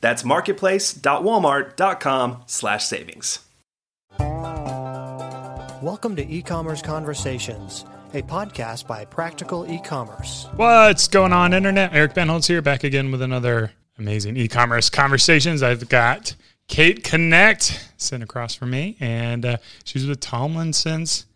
That's marketplace.walmart.com/savings. Welcome to E-commerce Conversations, a podcast by Practical E-commerce. What's going on, Internet? Eric Bandholz here, back again with another amazing e-commerce conversations. I've got Kate Connect sitting across from me, and uh, she's with Tomlinson's.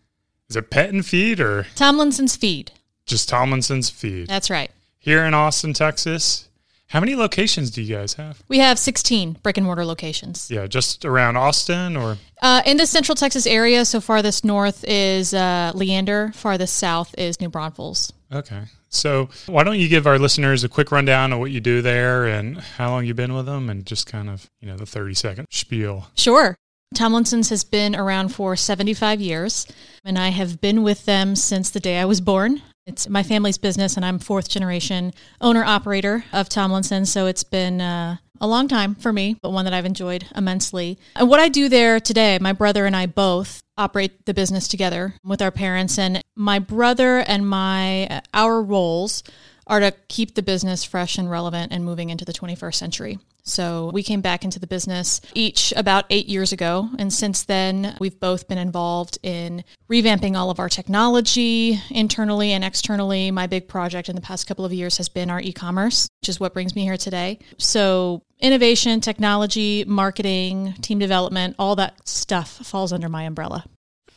Is it Pet and Feed or Tomlinson's Feed. just Tomlinson's Feed? That's right. Here in Austin, Texas. How many locations do you guys have? We have 16 brick and mortar locations. Yeah, just around Austin or Uh, in the central Texas area, so farthest north is uh, Leander, farthest south is New Braunfels. okay. So why don't you give our listeners a quick rundown of what you do there and how long you've been with them and just kind of, you know, the 30 second spiel. Sure. Tomlinson's has been around for 75 years, and I have been with them since the day I was born. It's my family's business, and I'm fourth generation owner operator of Tomlinson. So it's been uh, a long time for me, but one that I've enjoyed immensely. And what I do there today, my brother and I both operate the business together with our parents, and my brother and my our roles are to keep the business fresh and relevant and moving into the 21st century. So we came back into the business each about eight years ago. And since then, we've both been involved in revamping all of our technology internally and externally. My big project in the past couple of years has been our e commerce, which is what brings me here today. So innovation, technology, marketing, team development, all that stuff falls under my umbrella.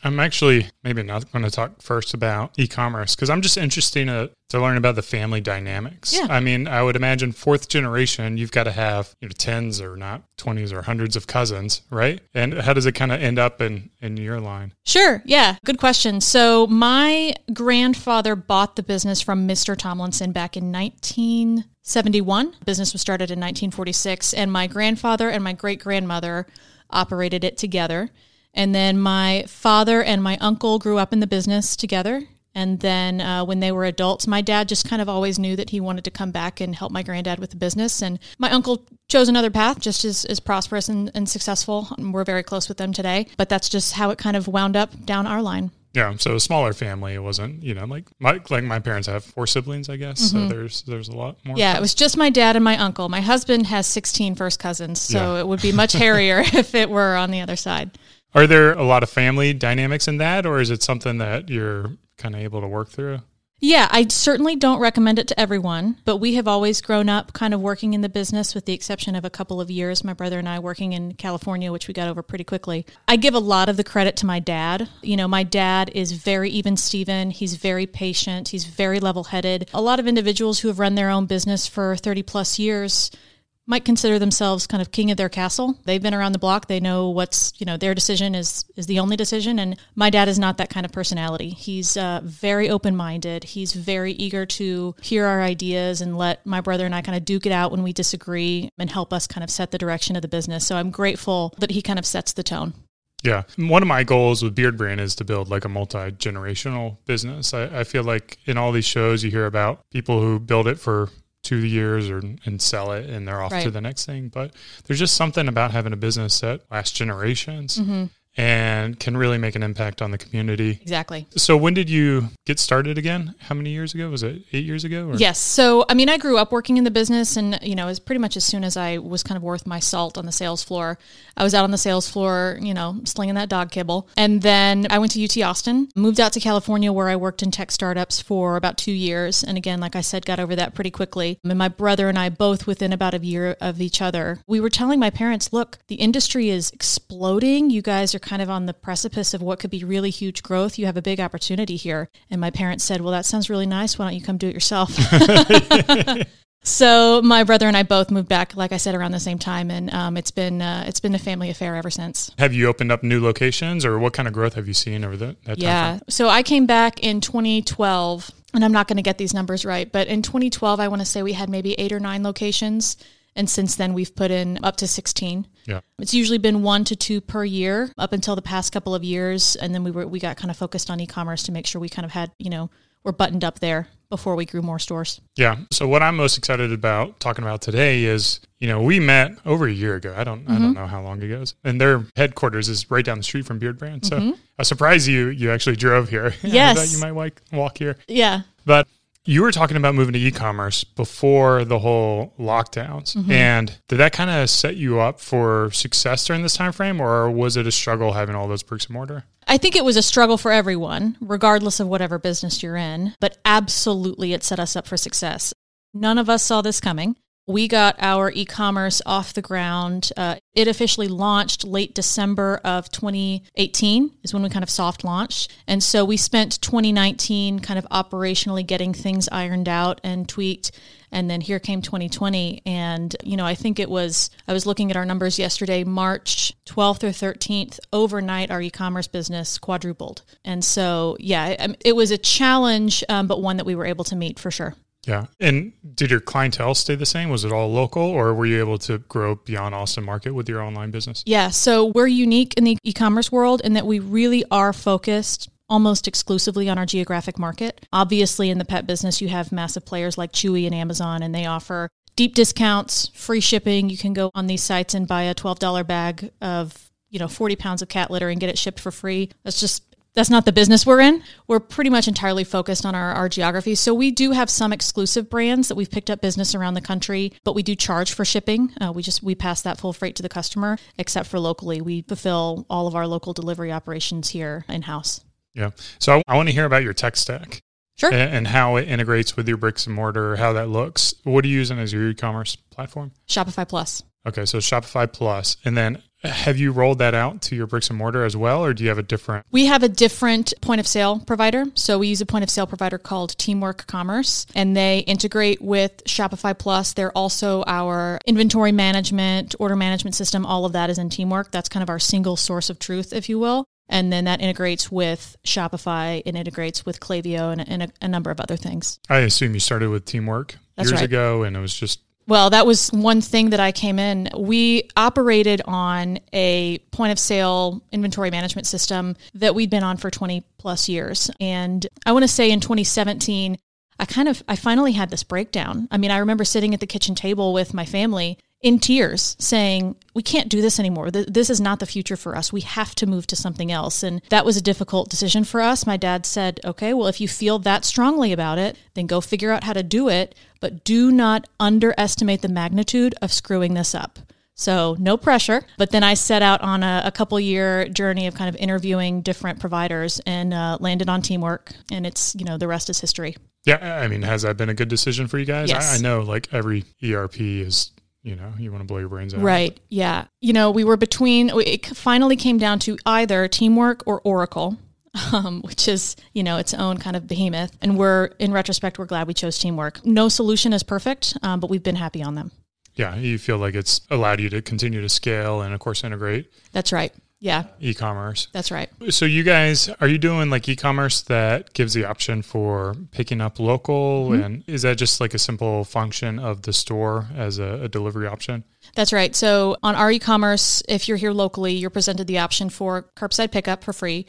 I'm actually maybe not going to talk first about e-commerce because I'm just interested to, to learn about the family dynamics. Yeah. I mean, I would imagine fourth generation, you've got to have you know tens or not twenties or hundreds of cousins, right? And how does it kind of end up in in your line? Sure. Yeah. Good question. So, my grandfather bought the business from Mr. Tomlinson back in 1971. Business was started in 1946, and my grandfather and my great grandmother operated it together. And then my father and my uncle grew up in the business together. And then uh, when they were adults, my dad just kind of always knew that he wanted to come back and help my granddad with the business. And my uncle chose another path, just as, as prosperous and, and successful. And we're very close with them today. But that's just how it kind of wound up down our line. Yeah, so a smaller family. It wasn't, you know, like my like my parents have four siblings, I guess. So there's there's a lot more. Mm-hmm. Yeah, it was just my dad and my uncle. My husband has 16 first cousins, so Yeah. it would be much hairier if it were on the other side. Are there a lot of family dynamics in that, or is it something that you're kind of able to work through? Yeah, I certainly don't recommend it to everyone, but we have always grown up kind of working in the business with the exception of a couple of years, my brother and I working in California, which we got over pretty quickly. I give a lot of the credit to my dad. You know, my dad is very even Steven. He's very patient. He's very level headed. A lot of individuals who have run their own business for 30 plus years might consider themselves kind of king of their castle. They've been around the block. They know what's, you know, their decision is is the only decision and my dad is not that kind of personality. He's uh, very open-minded. He's very eager to hear our ideas and let my brother and I kind of duke it out when we disagree and help us kind of set the direction of the business. So I'm grateful that he kind of sets the tone. Yeah. One of my goals with Beardbrand is to build like a multi generational business. I, I feel like in all these shows, you hear about people who build it for two years or and sell it and they're off to the next thing. But there's just something about having a business that lasts generations Mm-hmm. And can really make an impact on the community. Exactly. So when did you get started again? How many years ago? Was it eight years ago? Or? Yes. So, I mean, I grew up working in the business, and you know, as pretty much as soon as I was kind of worth my salt on the sales floor, I was out on the sales floor, you know, slinging that dog kibble. And then I went to UT Austin, moved out to California, where I worked in tech startups for about two years. And again, like I said, got over that pretty quickly. And my brother and I both within about a year of each other. We were telling my parents, look, the industry is exploding. You guys are kind of on the precipice of what could be really huge growth. You have a big opportunity here. And my parents said, well, that sounds really nice. Why don't you come do it yourself? So my brother and I both moved back, like I said, around the same time, and um, it's been uh, it's been a family affair ever since. Have you opened up new locations or what kind of growth have you seen over the, that time Yeah. So I came back in 2012, and I'm not going to get these numbers right, but in 2012, I want to say we had maybe eight or nine locations. And since then, we've put in up to 16. Yeah. It's usually been one to two per year up until the past couple of years. And then we were, we got kind of focused on e commerce to make sure we kind of had, you know, we're buttoned up there before we grew more stores. Yeah. So what I'm most excited about talking about today is, you know, we met over a year ago. I don't I don't mm-hmm. know how long ago. And their headquarters is right down the street from Beardbrand. So mm-hmm. I was surprised you you actually drove here. I Yes. thought you might like walk here. Yeah. But you were talking about moving to e-commerce before the whole lockdowns. Mm-hmm. And did that kind of set you up for success during this time frame or was it a struggle having all those bricks and mortar? I think it was a struggle for everyone, regardless of whatever business you're in, but absolutely it set us up for success. None of us saw this coming. We got our e commerce off the ground. Uh, it officially launched late December of 2018, is when we kind of soft launched. And so we spent 2019 kind of operationally getting things ironed out and tweaked. And then here came 2020. And, you know, I think it was, I was looking at our numbers yesterday, March 12th or 13th, overnight, our e commerce business quadrupled. And so, yeah, it, it was a challenge, um, but one that we were able to meet for sure. Yeah. And did your clientele stay the same? Was it all local or were you able to grow beyond Austin market with your online business? Yeah, so we're unique in the e commerce world in that we really are focused almost exclusively on our geographic market. Obviously, in the pet business, you have massive players like Chewy and Amazon, and they offer deep discounts, free shipping. You can go on these sites and buy a $12 bag of, you know, 40 pounds of cat litter and get it shipped for free. That's just that's not the business we're in. We're pretty much entirely focused on our, our geography. So we do have some exclusive brands that we've picked up business around the country, but we do charge for shipping. Uh, we just we pass that full freight to the customer, except for locally. We fulfill all of our local delivery operations here in house. Yeah. So I, I want to hear about your tech stack Sure. and, and how it integrates with your bricks and mortar, how that looks. What are you using as your e-commerce platform? Shopify Plus. Okay, so Shopify Plus, and then have you rolled that out to your bricks and mortar as well, or do you have a different? We have a different point of sale provider. So we use a point of sale provider called Teamwork Commerce, and they integrate with Shopify Plus. They're also our inventory management, order management system. All of that is in Teamwork. That's kind of our single source of truth, if you will. And then that integrates with Shopify and integrates with Klaviyo and, and a, a number of other things. I assume you started with Teamwork That's years right. ago, and it was just Well, that was one thing that I came in. We operated on a point of sale inventory management system that we'd been on for 20 plus years. And I want to say in 2017, I kind of I finally had this breakdown. I mean, I remember sitting at the kitchen table with my family in tears saying, "We can't do this anymore. This is not the future for us. We have to move to something else." And that was a difficult decision for us. My dad said, "Okay, well, if you feel that strongly about it, then go figure out how to do it, but do not underestimate the magnitude of screwing this up." So no pressure. But then I set out on a, a couple year journey of kind of interviewing different providers and uh, landed on Teamwork. And it's you know the rest is history. yeah. I mean, has that been a good decision for you guys? Yes. I, I know, like every ERP is, you know, you want to blow your brains out. Right. Yeah. You know, we were between, it finally came down to either Teamwork or Oracle. Um, which is, you know, its own kind of behemoth. And we're, in retrospect, we're glad we chose Teamwork. No solution is perfect, um, but we've been happy on them. Yeah, you feel like it's allowed you to continue to scale and, of course, integrate That's right. Yeah, e-commerce. that's right. So you guys, are you doing like e-commerce that gives the option for picking up local, Mm-hmm. and is that just like a simple function of the store as a, a delivery option? That's right. So on our e-commerce, if you're here locally, you're presented the option for curbside pickup for free,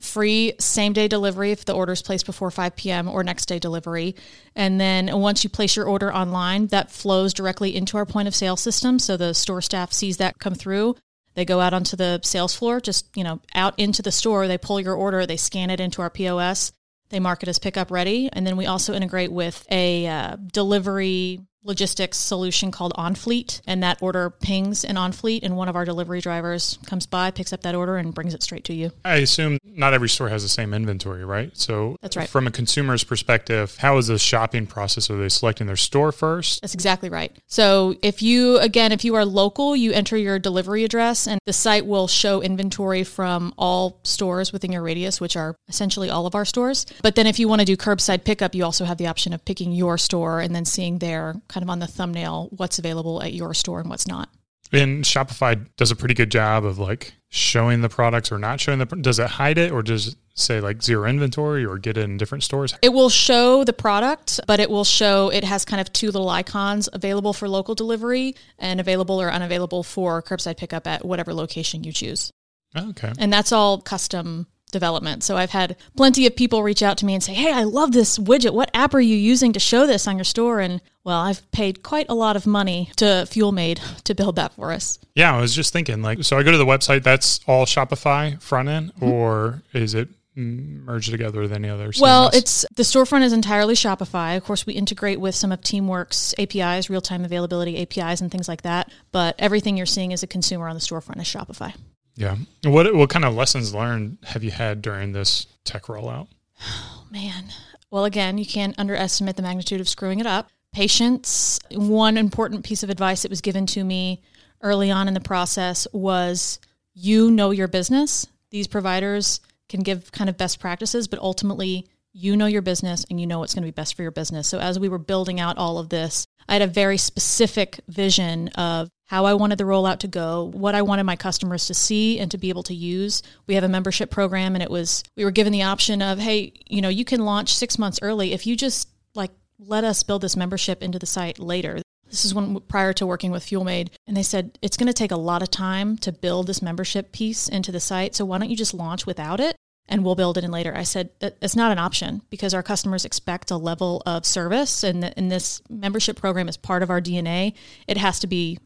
free same day delivery if the order is placed before 5 p.m. or next day delivery. And then once you place your order online, that flows directly into our point of sale system. So the store staff sees that come through. They go out onto the sales floor, just, you know, out into the store. They pull your order, they scan it into our POS. They mark it as pickup ready. And then we also integrate with a uh, delivery logistics solution called OnFleet. And that order pings in OnFleet, and one of our delivery drivers comes by, picks up that order, and brings it straight to you. I assume not every store has the same inventory, right? So That's right. From a consumer's perspective, how is the shopping process? Are they selecting their store first? That's exactly right. So if you, again, if you are local, you enter your delivery address and the site will show inventory from all stores within your radius, which are essentially all of our stores. But then if you want to do curbside pickup, you also have the option of picking your store and then seeing there kind of on the thumbnail what's available at your store and what's not. And Shopify does a pretty good job of like showing the products or not showing the. Does it hide it or does it say like zero inventory or get it in different stores? It will show the product, but it will show it has kind of two little icons available for local delivery and available or unavailable for curbside pickup at whatever location you choose. Oh, okay. And that's all custom development. So I've had plenty of people reach out to me and say, Hey, I love this widget. What app are you using to show this on your store? And well, I've paid quite a lot of money to FuelMade to build that for us. Yeah, I was just thinking like, so I go to the website, that's all Shopify front end, mm-hmm. or is it merged together with any other? CMS? Well, it's the storefront is entirely Shopify. Of course, we integrate with some of Teamworks APIs, real time availability APIs, and things like that. But everything you're seeing as a consumer on the storefront is Shopify. Yeah. What what kind of lessons learned have you had during this tech rollout? Oh man. Well, again, you can't underestimate the magnitude of screwing it up. Patience. One important piece of advice that was given to me early on in the process was you know your business. These providers can give kind of best practices, but ultimately you know your business and you know what's going to be best for your business. So as we were building out all of this, I had a very specific vision of how I wanted the rollout to go, what I wanted my customers to see and to be able to use. We have a membership program and it was we were given the option of, hey, you know, you can launch 6 months early if you just like let us build this membership into the site later. This is when prior to working with FuelMade, and they said it's going to take a lot of time to build this membership piece into the site. So why don't you just launch without it? and we'll build it in later. I said that it's not an option because our customers expect a level of service, and, and this membership program is part of our DNA. It has to be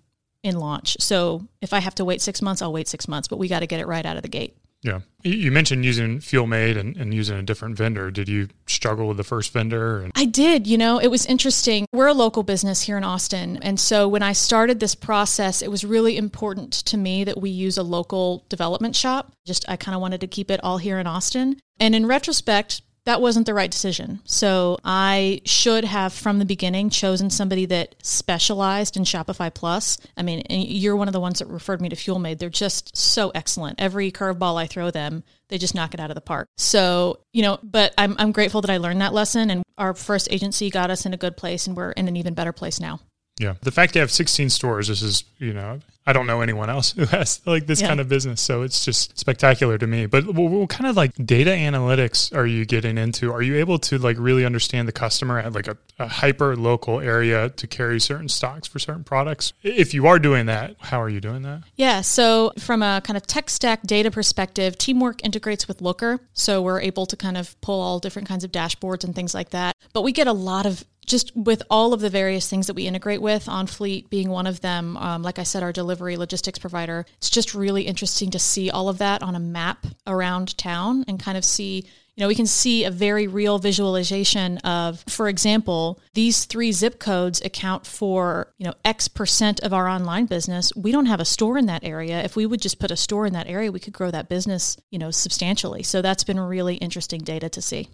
in launch. So if I have to wait six months, I'll wait six months, but we got to get it right out of the gate. Yeah. You mentioned using FuelMade and, and using a different vendor. Did you struggle with the first vendor? And- I did. You know, it was interesting. We're a local business here in Austin. And so when I started this process, it was really important to me that we use a local development shop. Just, I kind of wanted to keep it all here in Austin. And in retrospect, that wasn't the right decision. So I should have from the beginning chosen somebody that specialized in Shopify Plus. I mean, you're one of the ones that referred me to FuelMade. They're just so excellent. Every curveball I throw them, they just knock it out of the park. So, you know, but I'm, I'm grateful that I learned that lesson and our first agency got us in a good place and we're in an even better place now. Yeah. The fact you have 16 stores, this is, you know, I don't know anyone else who has like this yeah. kind of business. So it's just spectacular to me. But what, what, kind of like data analytics are you getting into? Are you able to like really understand the customer at like a, a hyper local area to carry certain stocks for certain products? If you are doing that, how are you doing that? Yeah. So from a kind of tech stack data perspective, Teamwork integrates with Looker. So we're able to kind of pull all different kinds of dashboards and things like that. But we get a lot of just with all of the various things that we integrate with, OnFleet being one of them, um, like I said, our delivery logistics provider, it's just really interesting to see all of that on a map around town and kind of see. You know, we can see a very real visualization of, for example, these three zip codes account for, you know, X percent of our online business. We don't have a store in that area. If we would just put a store in that area, we could grow that business, you know, substantially. So that's been really interesting data to see.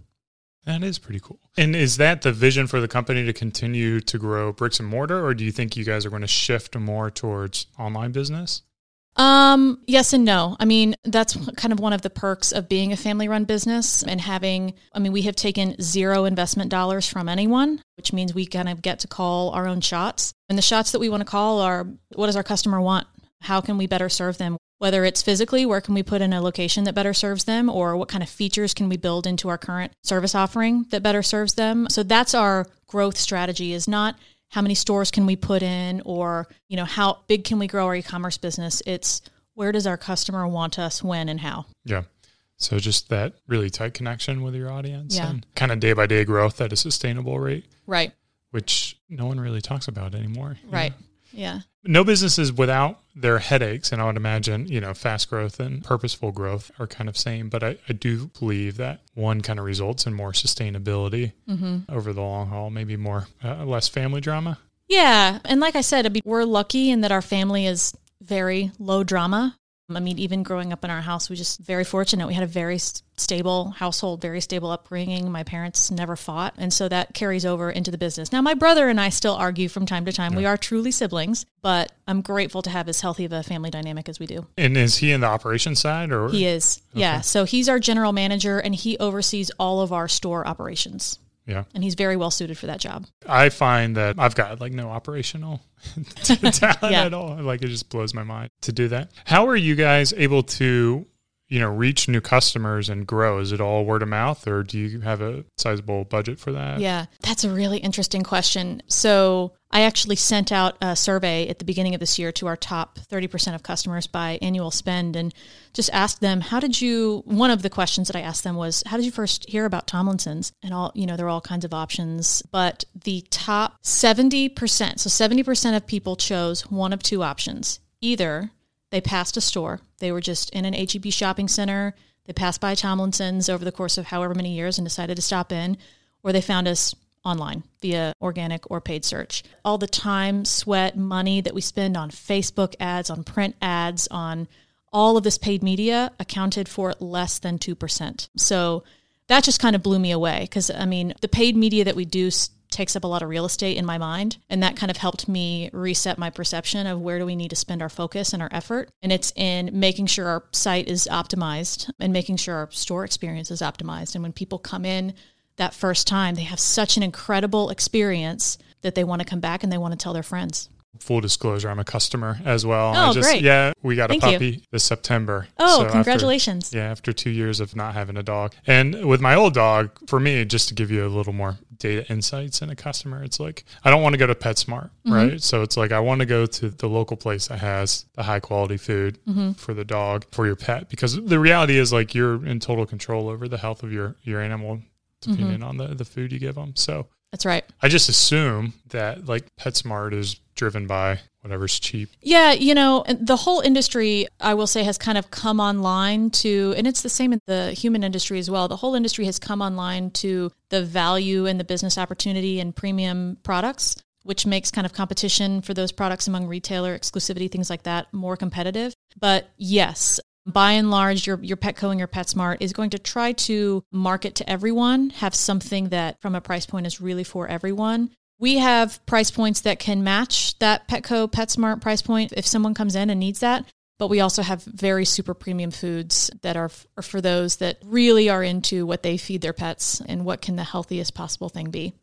That is pretty cool. And is that the vision for the company to continue to grow bricks and mortar, or do you think you guys are going to shift more towards online business? Um, yes and no. I mean, that's kind of one of the perks of being a family run business and having, I mean, we have taken zero investment dollars from anyone, which means we kind of get to call our own shots. And the shots that we want to call are what does our customer want? How can we better serve them? Whether it's physically, where can we put in a location that better serves them, or what kind of features can we build into our current service offering that better serves them. So that's our growth strategy is not how many stores can we put in or, you know, how big can we grow our e-commerce business? It's where does our customer want us, when and how? Yeah. So just that really tight connection with your audience yeah. and kind of day by day growth at a sustainable rate. Right. Which no one really talks about anymore. Right. Know? Yeah. No businesses without their headaches. And I would imagine, you know, fast growth and purposeful growth are kind of same. But I, I do believe that one kind of results in more sustainability mm-hmm. over the long haul, maybe more, uh, less family drama. Yeah. And like I said, I mean, we're lucky in that our family is very low drama. I mean, even growing up in our house, we just very fortunate. We had a very stable household, very stable upbringing. My parents never fought. And so that carries over into the business. Now, my brother and I still argue from time to time. Yeah. We are truly siblings, but I'm grateful to have as healthy of a family dynamic as we do. And is he in the operations side or? He is. Okay. Yeah. So he's our general manager and he oversees all of our store operations. Yeah. And he's very well suited for that job. I find that I've got like no operational talent Yeah. at all. Like it just blows my mind to do that. How are you guys able to, you know, reach new customers and grow? Is it all word of mouth or do you have a sizable budget for that? Yeah, that's a really interesting question. So, I actually sent out a survey at the beginning of this year to our top 30% of customers by annual spend and just asked them, how did you, one of the questions that I asked them was, how did you first hear about Tomlinson's? And all, you know, there are all kinds of options, but the top 70%, so 70% of people chose one of two options. Either they passed a store, they were just in an HEB shopping center, they passed by Tomlinson's over the course of however many years and decided to stop in, or they found us online via organic or paid search. All the time, sweat, money that we spend on Facebook ads, on print ads, on all of this paid media accounted for less than 2%. So that just kind of blew me away because, I mean, the paid media that we do takes up a lot of real estate in my mind. And that kind of helped me reset my perception of where do we need to spend our focus and our effort. And it's in making sure our site is optimized and making sure our store experience is optimized. And when people come in, that first time, they have such an incredible experience that they want to come back and they want to tell their friends. Full disclosure, I'm a customer as well. Oh, I just, great. Yeah, we got Thank a you. puppy this September. Oh, So after- congratulations. yeah, after two years of not having a dog. And with my old dog, for me, just to give you a little more data insights in a customer, it's like I don't want to go to PetSmart, Mm-hmm. right? So it's like I want to go to the local place that has the high quality food Mm-hmm. for the dog, for your pet. Because the reality is like you're in total control over the health of your, your animal depending Mm-hmm. on the, the food you give them. So That's right. I just assume that like PetSmart is driven by cheap. Yeah, you know, the whole industry, I will say, has kind of come online to, and it's the same in the human industry as well. The whole industry has come online to the value and the business opportunity and premium products, which makes kind of competition for those products among retailer exclusivity, things like that, more competitive. But yes, by and large, your your Petco and your PetSmart is going to try to market to everyone, have something that from a price point is really for everyone. We have price points that can match that Petco PetSmart price point if someone comes in and needs that. But we also have very super premium foods that are, f- are for those that really are into what they feed their pets and what can the healthiest possible thing be.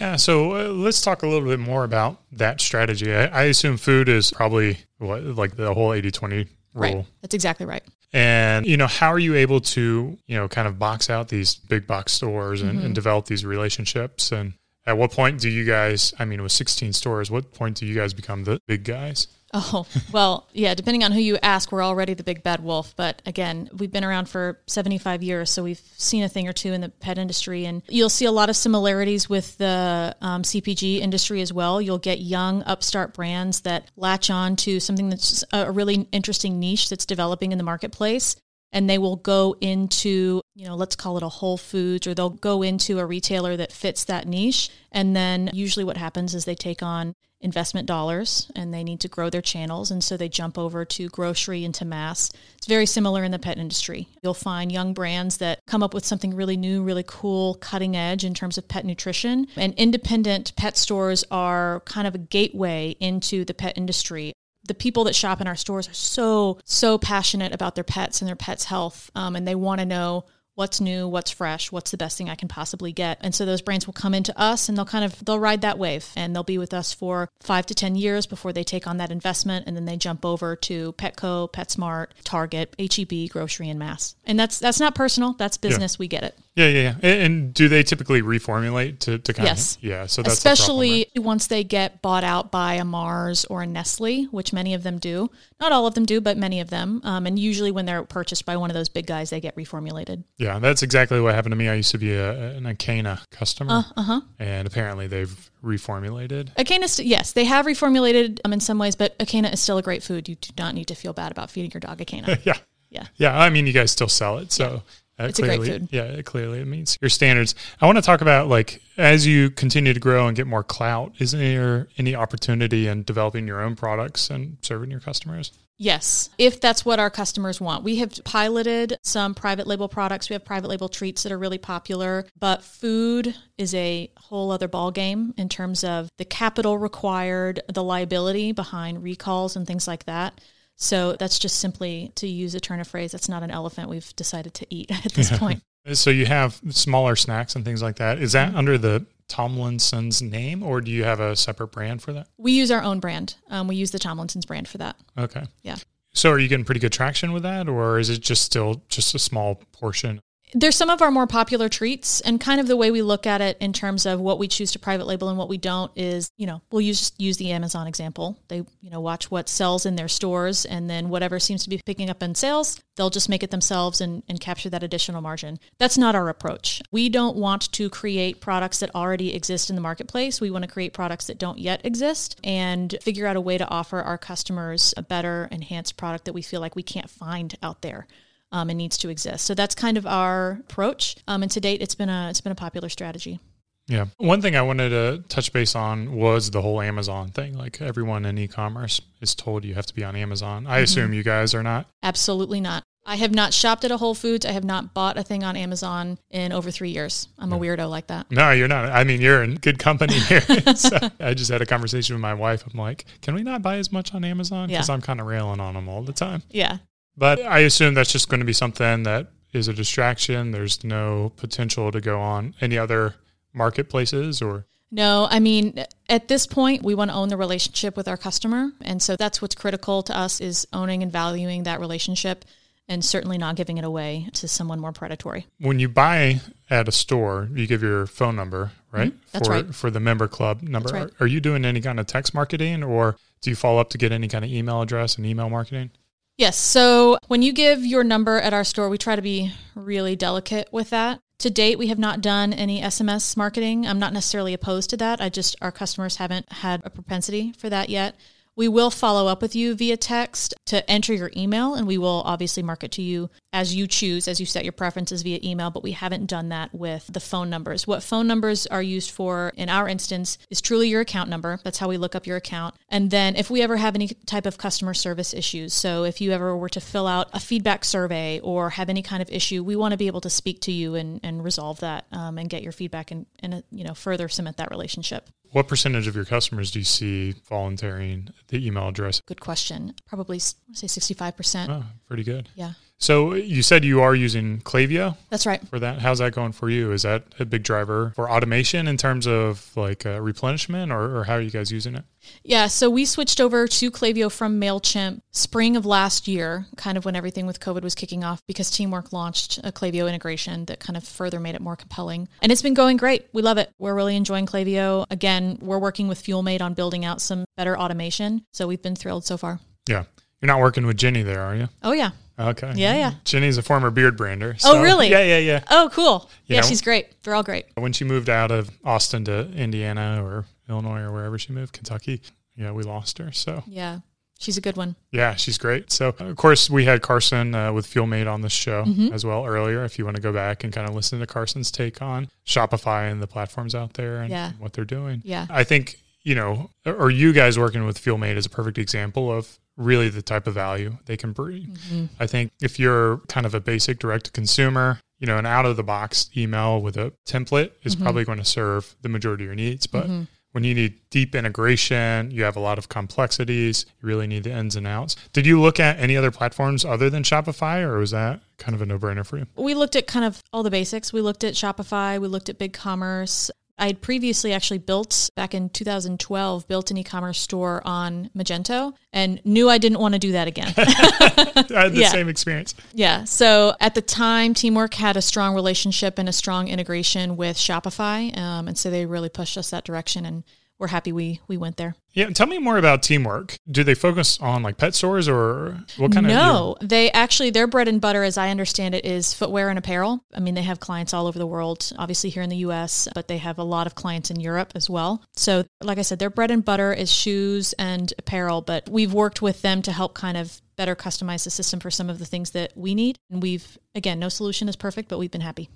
Yeah, so uh, let's talk a little bit more about that strategy. I, I assume food is probably what like the whole 80-20 rule. Right. That's exactly right. And you know, how are you able to, you know, kind of box out these big box stores and, Mm-hmm. and develop these relationships and at what point do you guys, I mean, with 16 stores, what point do you guys become the big guys? Oh, well, yeah, depending on who you ask, we're already the big bad wolf. But again, we've been around for 75 years, so we've seen a thing or two in the pet industry. And you'll see a lot of similarities with the um, CPG industry as well. You'll get young, upstart brands that latch on to something that's a really interesting niche that's developing in the marketplace. And they will go into, you know, let's call it a Whole Foods, or they'll go into a retailer that fits that niche. And then usually what happens is they take on investment dollars and they need to grow their channels. And so they jump over to grocery and to mass. It's very similar in the pet industry. You'll find young brands that come up with something really new, really cool, cutting edge in terms of pet nutrition. And independent pet stores are kind of a gateway into the pet industry. The people that shop in our stores are so, so passionate about their pets and their pets' health. Um, and they want to know what's new, what's fresh, what's the best thing I can possibly get. And so those brands will come into us and they'll kind of they'll ride that wave and they'll be with us for 5 to 10 years before they take on that investment and then they jump over to Petco, PetSmart, Target, HEB, grocery and mass. And that's that's not personal, that's business, we get it. Yeah, yeah, yeah. And, and do they typically reformulate to, to kind Yes. of, yeah. So that's the problem, Especially right? once they get bought out by a Mars or a Nestle, which many of them do. Not all of them do, but many of them. Um, and usually when they're purchased by one of those big guys, they get reformulated. Yeah, that's exactly what happened to me. I used to be a, an Acana customer, Uh huh. and apparently they've reformulated. Acana, st- yes, they have reformulated um, in some ways, but Acana is still a great food. You do not need to feel bad about feeding your dog Acana. yeah, Yeah. yeah. I mean, you guys still sell it, so that It's a great food. yeah, it clearly it meets your standards. I want to talk about like as you continue to grow and get more clout. Is there any opportunity in developing your own products and serving your customers? Yes, if that's what our customers want. We have piloted some private label products. We have private label treats that are really popular, but food is a whole other ballgame in terms of the capital required, the liability behind recalls and things like that. So that's just simply to use a turn of phrase. That's not an elephant we've decided to eat at this point. So you have smaller snacks and things like that. Is that under the Tomlinson's name, or do you have a separate brand for that? We use our own brand. Um, we use the Tomlinson's brand for that. Okay. Yeah. So are you getting pretty good traction with that, or is it just still just a small portion? There's some of our more popular treats, and kind of the way we look at it in terms of what we choose to private label and what we don't is, you know, we'll use use the Amazon example. They, you know, watch what sells in their stores, and then whatever seems to be picking up in sales, they'll just make it themselves and, and capture that additional margin. That's not our approach. We don't want to create products that already exist in the marketplace. We want to create products that don't yet exist and figure out a way to offer our customers a better, enhanced product that we feel like we can't find out there um, and needs to exist. So that's kind of our approach. Um, and to date, it's been a it's been a popular strategy. Yeah. One thing I wanted to touch base on was the whole Amazon thing. Like everyone in e-commerce is told you have to be on Amazon. I assume you guys are not. Absolutely not. I have not shopped at a Whole Foods. I have not bought a thing on Amazon in over three years. I'm a weirdo like that. No, you're not. I mean, you're in good company here. so I just had a conversation with my wife. I'm like, can we not buy as much on Amazon? Because Yeah. I'm kind of railing on them all the time. Yeah. But I assume that's just going to be something that is a distraction. There's no potential to go on any other marketplaces or. No, I mean, at this point, we want to own the relationship with our customer. And so that's what's critical to us is owning and valuing that relationship and certainly not giving it away to someone more predatory. When you buy at a store, you give your phone number, right? Mm-hmm. That's for, right. For the member club number. right. Are, are you doing any kind of text marketing or do you follow up to get any kind of email address and email marketing? Yes. So when you give your number at our store, we try to be really delicate with that. To date, we have not done any SMS marketing. I'm not necessarily opposed to that. I just, our customers haven't had a propensity for that yet. We will follow up with you via text to enter your email, and we will obviously mark it to you as you choose, as you set your preferences via email, but we haven't done that with the phone numbers. What phone numbers are used for in our instance is truly your account number. That's how we look up your account. And then if we ever have any type of customer service issues, so if you ever were to fill out a feedback survey or have any kind of issue, we want to be able to speak to you and, and resolve that um, and get your feedback and, and uh, you know further cement that relationship. What percentage of your customers do you see volunteering the email address? Good question. Probably say 65%. Oh, pretty good. Yeah, So you said you are using Klaviyo that's right. for that. How's that going for you? Is that a big driver for automation in terms of like uh, replenishment or, or how are you guys using it? Yeah, so we switched over to Klaviyo from MailChimp spring of last year, kind of when everything with COVID was kicking off, because Teamwork launched a Klaviyo integration that kind of further made it more compelling. And it's been going great. We love it. We're really enjoying Klaviyo. Again, we're working with FuelMade on building out some better automation. So we've been thrilled so far. Yeah. You're not working with Jenny there, are you? Oh, yeah. Okay. Yeah, yeah. Jenny's a former beard brander. Oh, really? Yeah, yeah, yeah. Oh, cool. You yeah, know- she's great. They're all great. When she moved out of Austin to Indiana or Illinois or wherever she moved, Kentucky, yeah, we lost her. So Yeah, she's a good one. yeah, she's great. So of course we had Carson uh, with FuelMade on the show Mm-hmm. as well earlier. If you want to go back and kind of listen to Carson's take on Shopify and the platforms out there and Yeah. what they're doing. Yeah. I think, you know, or you guys working with FuelMade is a perfect example of really the type of value they can bring. Mm-hmm. I think if you're kind of a basic direct to consumer, you know, an out of the box email with a template is Mm-hmm. probably going to serve the majority of your needs. But when you need deep integration, you have a lot of complexities, you really need the ins and outs. Did you look at any other platforms other than Shopify or was that kind of a no brainer for you? We looked at kind of all the basics. We looked at Shopify, we looked at BigCommerce. I had previously actually built back in 2012 built an e-commerce store on Magento and knew I didn't want to do that again. I had the Yeah. same experience. yeah. So at the time, Teamwork had a strong relationship and a strong integration with Shopify, um, and so they really pushed us that direction, and we're happy we we went there. Yeah, tell me more about teamwork. Do they focus on like pet stores or what kind of no, they actually their bread and butter, as I understand it, is footwear and apparel. I mean, they have clients all over the world, obviously here in the U.S., but they have a lot of clients in Europe as well. So, like I said, their bread and butter is shoes and apparel. But we've worked with them to help kind of better customize the system for some of the things that we need. And we've again, no solution is perfect, but we've been happy.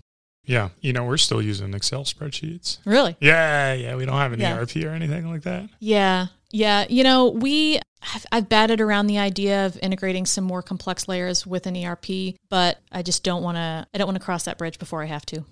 Yeah, you know, we're still using Excel spreadsheets. Really? Yeah, yeah, we don't have an Yeah. ERP or anything like that. Yeah. Yeah. You know, we I've, I've batted around the idea of integrating some more complex layers with an ERP, but I just don't want to I don't want to cross that bridge before I have to.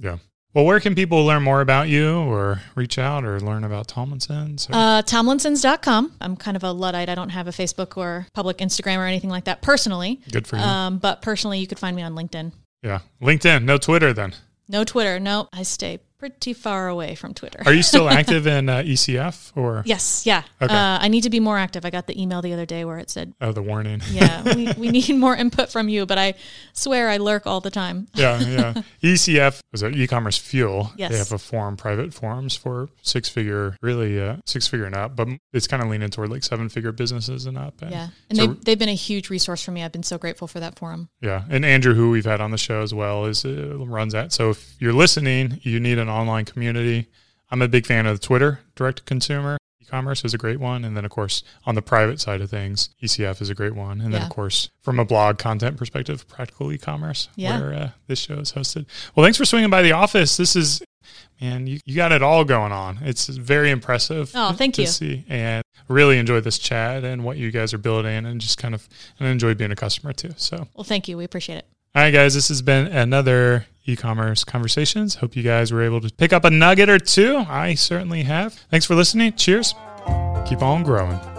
Yeah. Well, where can people learn more about you or reach out or learn about Tomlinson's? Or- Uh, Tomlinsons.com. I'm kind of a Luddite. I don't have a Facebook or public Instagram or anything like that personally. Good for you. Um, but personally, you could find me on LinkedIn. Yeah. LinkedIn, no Twitter then. No Twitter. No, I stay pretty far away from Twitter. Are you still active in uh, ECF or? Yes, yeah. Okay. Uh, I need to be more active. I got the email the other day where it said, Oh, the warning. yeah, we, we need more input from you, but I swear I lurk all the time. yeah, yeah. ECF is an e-commerce fuel. Yes. They have a forum, private forums for six-figure, really uh, six-figure and up, but it's kind of leaning toward like seven-figure businesses and up. And Yeah. And so- they've, they've been a huge resource for me. I've been so grateful for that forum. Yeah, and Andrew, who we've had on the show as well, is uh, runs that. So if you're listening, you need an online community. I'm a big fan of Twitter, direct to consumer. E-commerce is a great one, and then of course on the private side of things, ECF is a great one, and then Yeah. of course from a blog content perspective, practical e-commerce, Yeah. where uh, this show is hosted. Well, thanks for swinging by the office. This is. Man, you, you got it all going on. It's very impressive. Oh, thank to you. See, and really enjoyed this chat and what you guys are building, and just kind of and enjoyed being a customer too. So Well, thank you. We appreciate it. all right, guys, this has been another e-commerce conversations. Hope you guys were able to pick up a nugget or two. I certainly have. Thanks for listening. Cheers. Keep on growing.